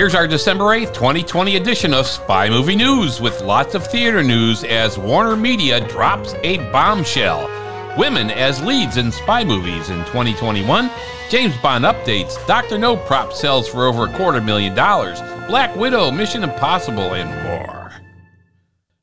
Here's our December 8th, 2020 edition of Spy Movie News with lots of theater news as Warner Media drops a bombshell. Women as leads in spy movies in 2021. James Bond updates. Dr. No prop sells for over a quarter million dollars. Black Widow, Mission Impossible, and more.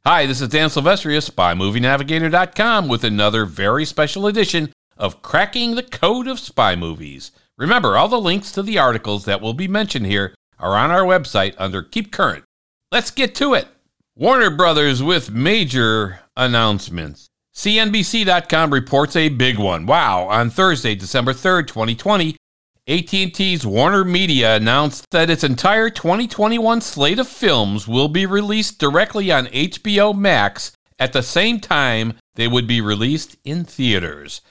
Hi, this is Dan Silvestri of SpyMovieNavigator.com with another very special edition of Cracking the Code of Spy Movies. Remember, all the links to the articles that will be mentioned here are on our website under Keep Current. Let's get to it. Warner Brothers with major announcements. CNBC.com reports a big one. Wow, on Thursday, December 3rd, 2020, AT&T's Warner Media announced that its entire 2021 slate of films will be released directly on HBO Max at the same time they would be released in theaters.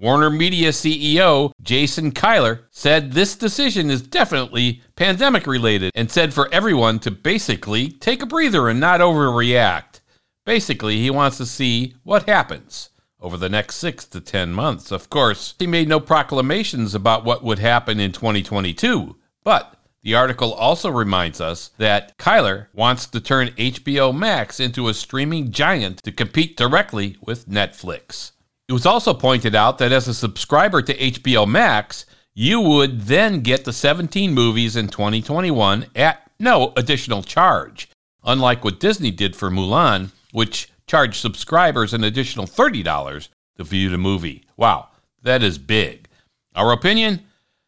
Warner Media CEO Jason Kilar said this decision is definitely pandemic related and said for everyone to basically take a breather and not overreact. Basically, he wants to see what happens over the next six to 10 months. Of course, he made no proclamations about what would happen in 2022, but the article also reminds us that Kilar wants to turn HBO Max into a streaming giant to compete directly with Netflix. It was also pointed out that as a subscriber to HBO Max, you would then get the 17 movies in 2021 at no additional charge, unlike what Disney did for Mulan, which charged subscribers an additional $30 to view the movie. Wow, that is big. Our opinion?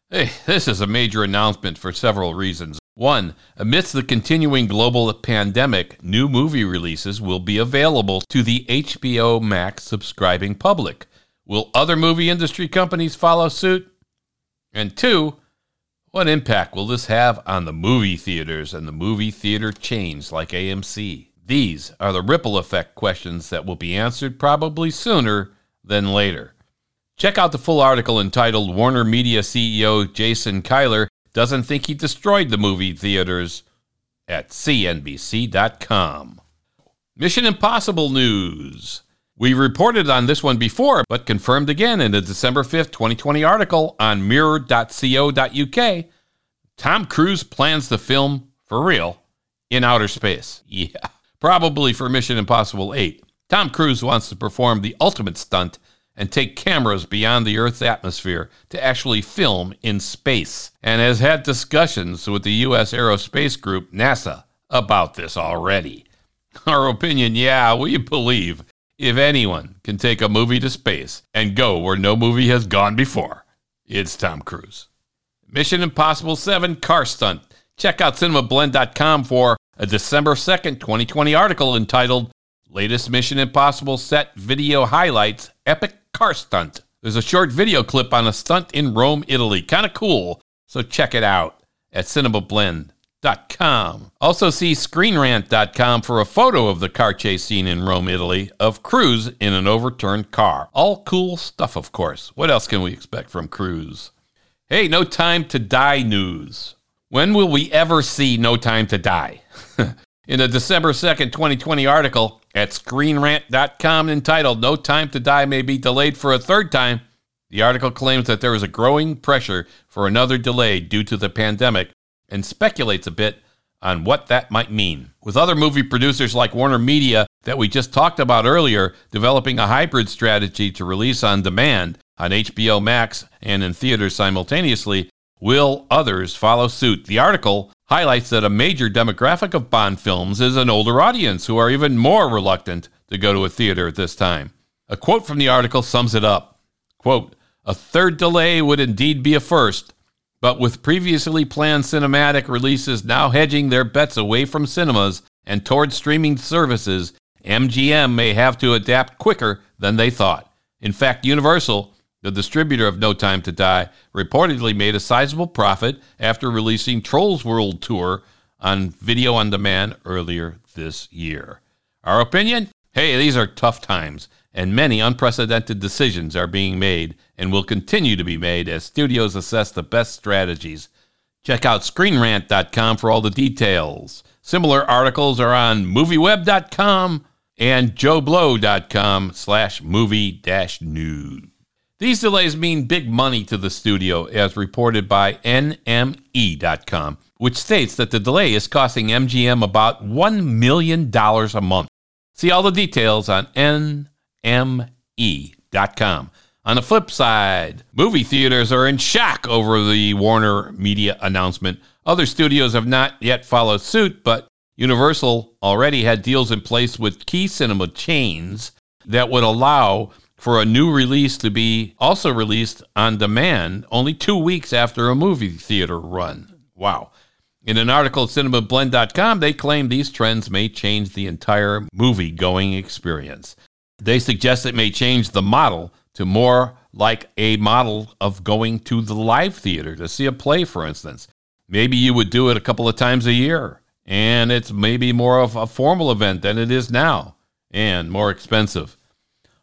Hey, this is a major announcement for several reasons. One, amidst the continuing global pandemic, new movie releases will be available to the HBO Max subscribing public. Will other movie industry companies follow suit? And two, what impact will this have on the movie theaters and the movie theater chains like AMC? These are the ripple effect questions that will be answered probably sooner than later. Check out the full article entitled Warner Media CEO Jason Kilar doesn't think he destroyed the movie theaters at CNBC.com. Mission Impossible news. We reported on this one before, but confirmed again in a December 5th, 2020 article on mirror.co.uk. Tom Cruise plans the film for real in outer space. Yeah, probably for Mission Impossible 8. Tom Cruise wants to perform the ultimate stunt and take cameras beyond the Earth's atmosphere to actually film in space, and has had discussions with the U.S. aerospace group NASA about this already. Our opinion, yeah, we believe if anyone can take a movie to space and go where no movie has gone before, it's Tom Cruise. Mission Impossible 7 car stunt. Check out cinemablend.com for a December 2nd, 2020 article entitled Latest Mission Impossible Set Video Highlights Epic car stunt. There's a short video clip on a stunt in Rome, Italy. Kind of cool. So check it out at cinemablend.com. Also see screenrant.com for a photo of the car chase scene in Rome, Italy of Cruise in an overturned car. All cool stuff, of course. What else can we expect from Cruise? Hey, no time to die news. When will we ever see No Time to Die? in a December 2nd, 2020 article, at screenrant.com entitled No Time to Die May Be Delayed for a Third Time. The article claims that there is a growing pressure for another delay due to the pandemic and speculates a bit on what that might mean. With other movie producers like Warner Media that we just talked about earlier developing a hybrid strategy to release on demand on HBO Max and in theaters simultaneously, will others follow suit? The article highlights that a major demographic of Bond films is an older audience who are even more reluctant to go to a theater at this time. A quote from the article sums it up. Quote, a third delay would indeed be a first, but with previously planned cinematic releases now hedging their bets away from cinemas and toward streaming services, MGM may have to adapt quicker than they thought. In fact, Universal the distributor of No Time to Die reportedly made a sizable profit after releasing Trolls World Tour on video on demand earlier this year. Our opinion? Hey, these are tough times, and many unprecedented decisions are being made and will continue to be made as studios assess the best strategies. Check out screenrant.com for all the details. Similar articles are on movieweb.com and joblo.com slash movie dash news. These delays mean big money to the studio, as reported by NME.com, which states that the delay is costing MGM about $1 million a month. See all the details on nme.com. On the flip side, movie theaters are in shock over the Warner Media announcement. Other studios have not yet followed suit, but Universal already had deals in place with key cinema chains that would allow for a new release to be also released on demand only two weeks after a movie theater run. Wow. In an article at cinemablend.com, they claim these trends may change the entire movie going experience. They suggest it may change the model to more like a model of going to the live theater to see a play, for instance. Maybe you would do it a couple of times a year, and it's maybe more of a formal event than it is now, and more expensive.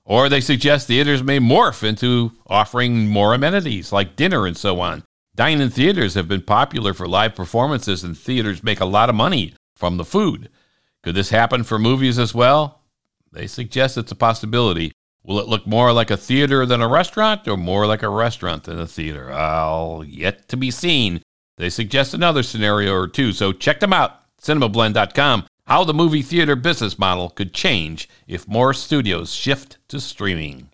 Or they suggest theaters may morph into offering more amenities like dinner and so on. Dine in theaters have been popular for live performances, and theaters make a lot of money from the food. Could this happen for movies as well? They suggest it's a possibility, Will it look more like a theater than a restaurant or more like a restaurant than a theater? I'll yet to be seen. They suggest another scenario or two, so check them out. CinemaBlend.com. How the movie theater business model could change if more studios shift to streaming.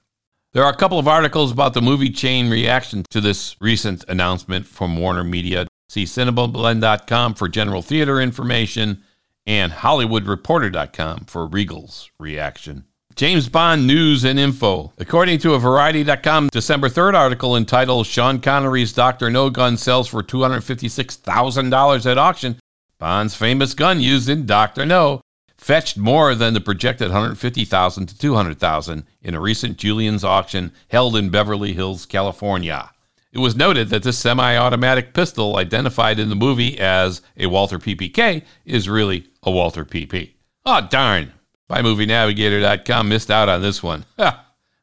There are a couple of articles about the movie chain reaction to this recent announcement from Warner Media. See CinemaBlend.com for general theater information and HollywoodReporter.com for Regal's reaction. James Bond news and info. According to a Variety.com December 3rd article entitled Sean Connery's Dr. No gun sells for $256,000 at auction, Bond's famous gun used in Dr. No fetched more than the projected 150,000 to 200,000 in a recent Julien's auction held in Beverly Hills, California. It was noted that this semi-automatic pistol identified in the movie as a Walther PPK is really a Walther PP. Oh darn. SpyMovieNavigator.com missed out on this one.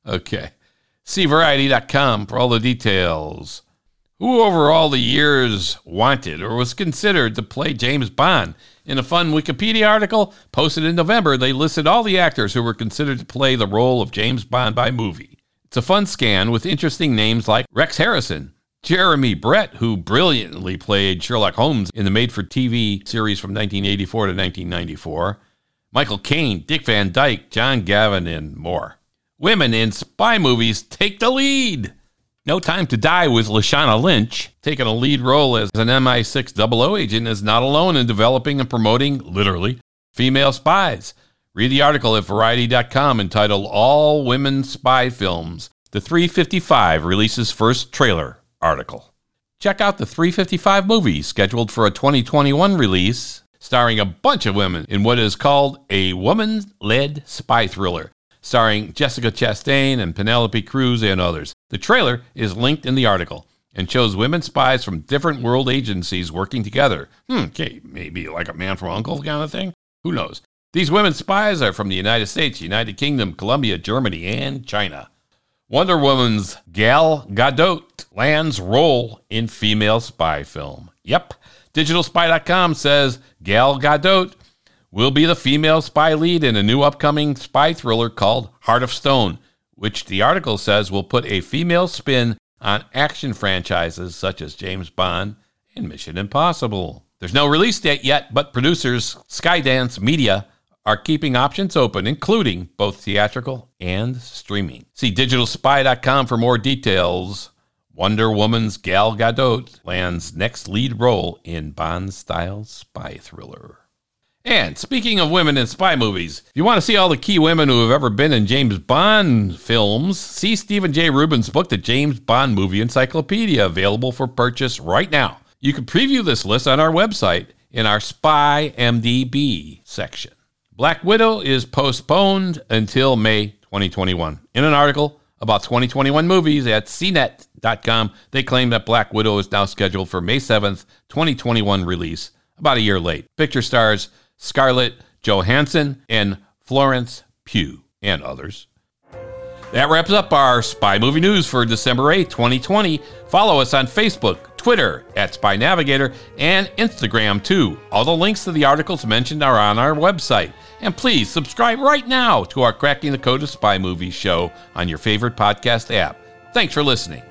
okay. See Variety.com for all the details. Who over all the years wanted or was considered to play James Bond? In a fun Wikipedia article posted in November, they listed all the actors who were considered to play the role of James Bond by movie. It's a fun scan with interesting names like Rex Harrison, Jeremy Brett, who brilliantly played Sherlock Holmes in the made for TV series from 1984 to 1994. Michael Caine, Dick Van Dyke, John Gavin, and more. Women in spy movies take the lead. No Time to Die with Lashana Lynch, taking a lead role as an MI6 00 agent, is not alone in developing and promoting, literally, female spies. Read the article at Variety.com entitled All Women Spy Films. The 355 releases first trailer article. Check out the 355 movie scheduled for a 2021 release starring a bunch of women in what is called a woman led spy thriller, starring Jessica Chastain and Penelope Cruz and others. The trailer is linked in the article and shows women spies from different world agencies working together. Hmm, okay, maybe like a man from Uncle kind of thing? Who knows? These women spies are from the United States, United Kingdom, Colombia, Germany, and China. Wonder Woman's Gal Gadot lands role in female spy film. Yep, DigitalSpy.com says Gal Gadot will be the female spy lead in a new upcoming spy thriller called Heart of Stone, which the article says will put a female spin on action franchises such as James Bond and Mission Impossible. There's no release date yet, but producers Skydance Media are keeping options open, including both theatrical and streaming. See digitalspy.com for more details. Wonder Woman's Gal Gadot lands next lead role in Bond style spy thriller. And speaking of women in spy movies, if you want to see all the key women who have ever been in James Bond films, see Steven Jay Rubin's book, The James Bond Movie Encyclopedia, available for purchase right now. You can preview this list on our website in our Spy MDB section. Black Widow is postponed until May 2021. In an article, about 2021 movies at CNET.com. They claim that Black Widow is now scheduled for May 7th, 2021 release, about a year late. Picture stars Scarlett Johansson and Florence Pugh and others. That wraps up our spy movie news for December 8, 2020. Follow us on Facebook, Twitter at Spy Navigator, and Instagram too. All the links to the articles mentioned are on our website. And please subscribe right now to our Cracking the Code of Spy Movies show on your favorite podcast app. Thanks for listening.